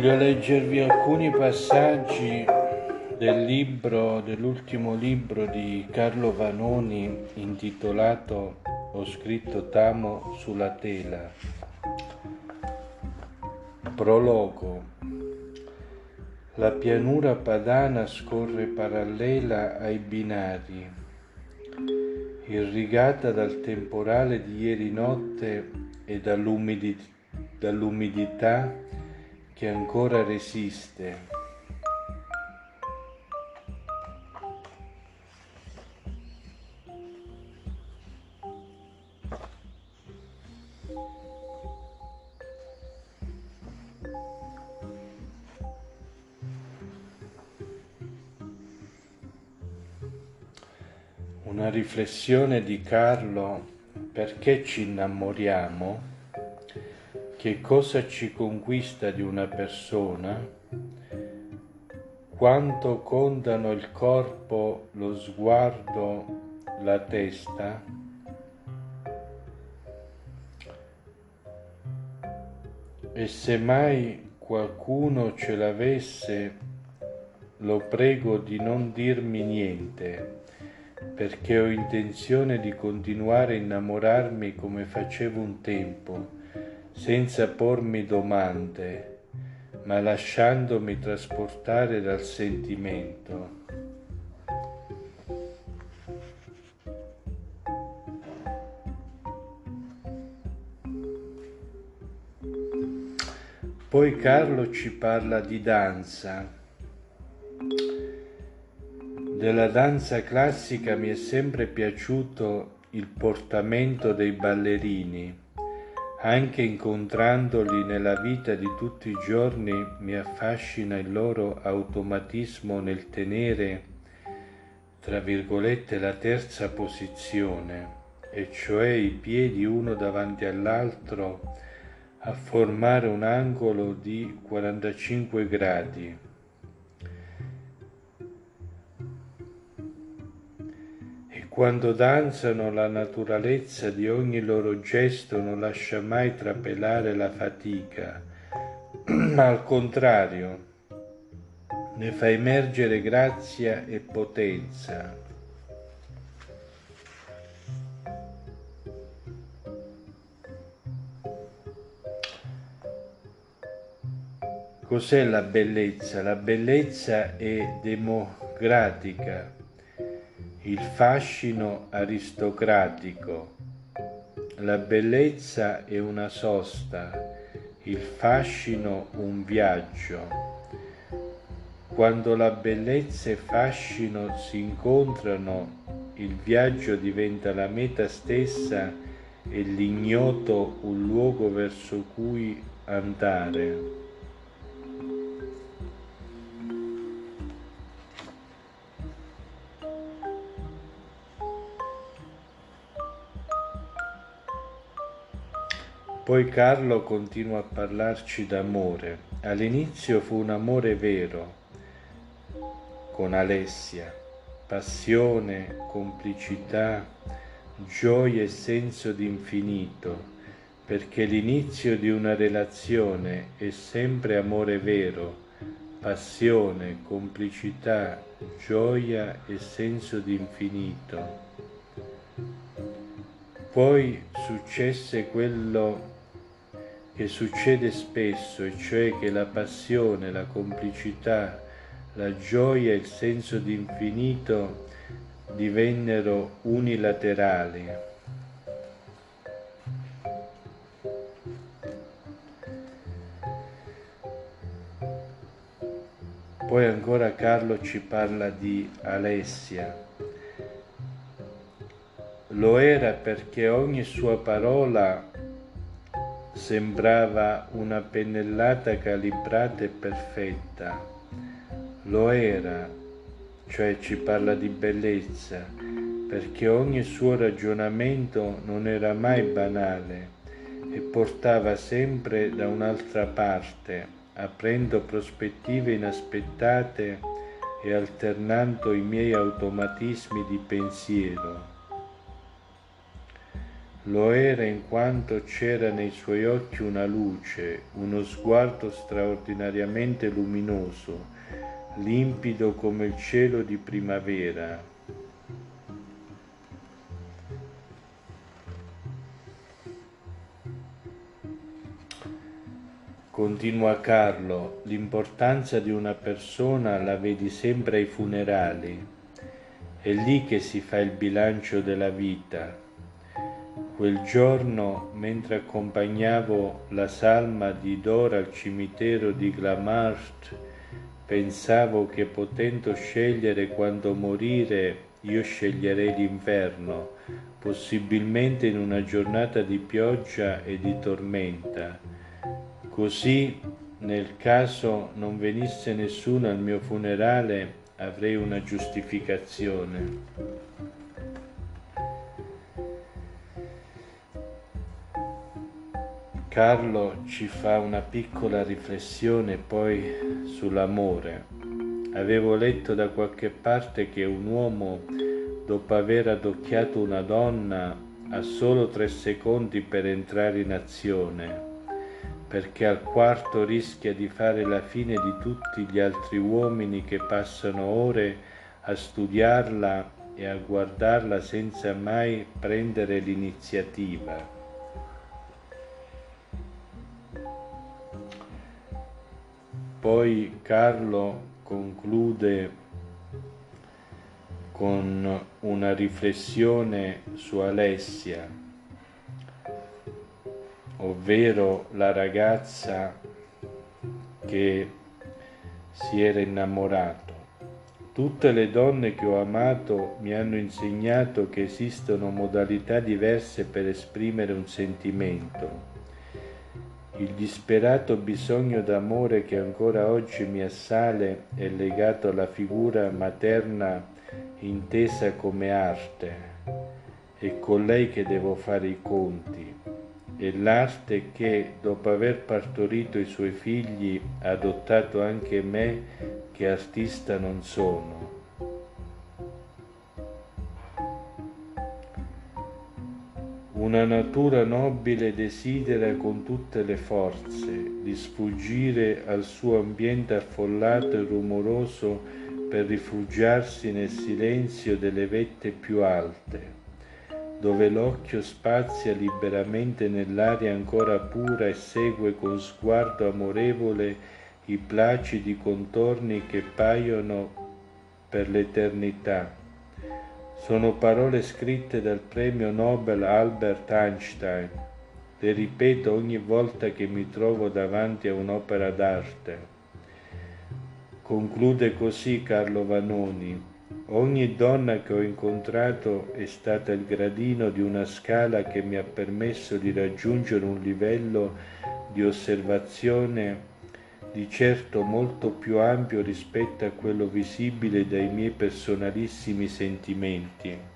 Voglio leggervi alcuni passaggi del libro, dell'ultimo libro di Carlo Vanoni intitolato Ho scritto Tamo sulla tela. Prologo. La pianura padana scorre parallela ai binari, irrigata dal temporale di ieri notte e dall'umidità, che ancora resiste. Una riflessione di Carlo perché ci innamoriamo che cosa ci conquista di una persona, quanto contano il corpo, lo sguardo, la testa. E se mai qualcuno ce l'avesse, lo prego di non dirmi niente, perché ho intenzione di continuare a innamorarmi come facevo un tempo senza pormi domande, ma lasciandomi trasportare dal sentimento. Poi Carlo ci parla di danza. Della danza classica mi è sempre piaciuto il portamento dei ballerini anche incontrandoli nella vita di tutti i giorni mi affascina il loro automatismo nel tenere, tra virgolette, la terza posizione, e cioè i piedi uno davanti all'altro a formare un angolo di 45 gradi Quando danzano la naturalezza di ogni loro gesto non lascia mai trapelare la fatica, ma al contrario ne fa emergere grazia e potenza. Cos'è la bellezza? La bellezza è democratica il fascino aristocratico. La bellezza è una sosta, il fascino un viaggio. Quando la bellezza e fascino si incontrano, il viaggio diventa la meta stessa e l'ignoto un luogo verso cui andare. Poi Carlo continua a parlarci d'amore. All'inizio fu un amore vero con Alessia, passione, complicità, gioia e senso d'infinito, perché l'inizio di una relazione è sempre amore vero, passione, complicità, gioia e senso d'infinito. Poi successe quello che succede spesso, e cioè che la passione, la complicità, la gioia e il senso di infinito divennero unilaterali. Poi ancora Carlo ci parla di Alessia. Lo era perché ogni sua parola sembrava una pennellata calibrata e perfetta. Lo era, cioè ci parla di bellezza, perché ogni suo ragionamento non era mai banale e portava sempre da un'altra parte, aprendo prospettive inaspettate e alternando i miei automatismi di pensiero Lo era in quanto c'era nei suoi occhi una luce, uno sguardo straordinariamente luminoso, limpido come il cielo di primavera, Continua Carlo, l'importanza di una persona la vedi sempre ai funerali, è lì che si fa il bilancio della vita. Quel giorno, mentre accompagnavo la salma di Dora al cimitero di Glamart, pensavo che potendo scegliere quando morire, io sceglierei l'inferno, possibilmente in una giornata di pioggia e di tormenta Così, nel caso non venisse nessuno al mio funerale, avrei una giustificazione. Carlo ci fa una piccola riflessione poi sull'amore. Avevo letto da qualche parte che un uomo, dopo aver adocchiato una donna, ha solo tre secondi per entrare in azione perché al quarto rischia di fare la fine di tutti gli altri uomini che passano ore a studiarla e a guardarla senza mai prendere l'iniziativa. Poi Carlo conclude con una riflessione su Alessia ovvero la ragazza che si era innamorato. Tutte le donne che ho amato mi hanno insegnato che esistono modalità diverse per esprimere un sentimento. Il disperato bisogno d'amore che ancora oggi mi assale è legato alla figura materna intesa come arte. È con lei che devo fare i conti e l'arte che, dopo aver partorito i suoi figli, ha adottato anche me che artista non sono. Una natura nobile desidera con tutte le forze di sfuggire al suo ambiente affollato e rumoroso per rifugiarsi nel silenzio delle vette più alte dove l'occhio spazia liberamente nell'aria ancora pura e segue con sguardo amorevole i placidi contorni che paiono per l'eternità. Sono parole scritte dal premio Nobel Albert Einstein. Le ripeto ogni volta che mi trovo davanti a un'opera d'arte. Conclude così Carlo Vanoni Ogni donna che ho incontrato è stata il gradino di una scala che mi ha permesso di raggiungere un livello di osservazione di certo molto più ampio rispetto a quello visibile dai miei personalissimi sentimenti.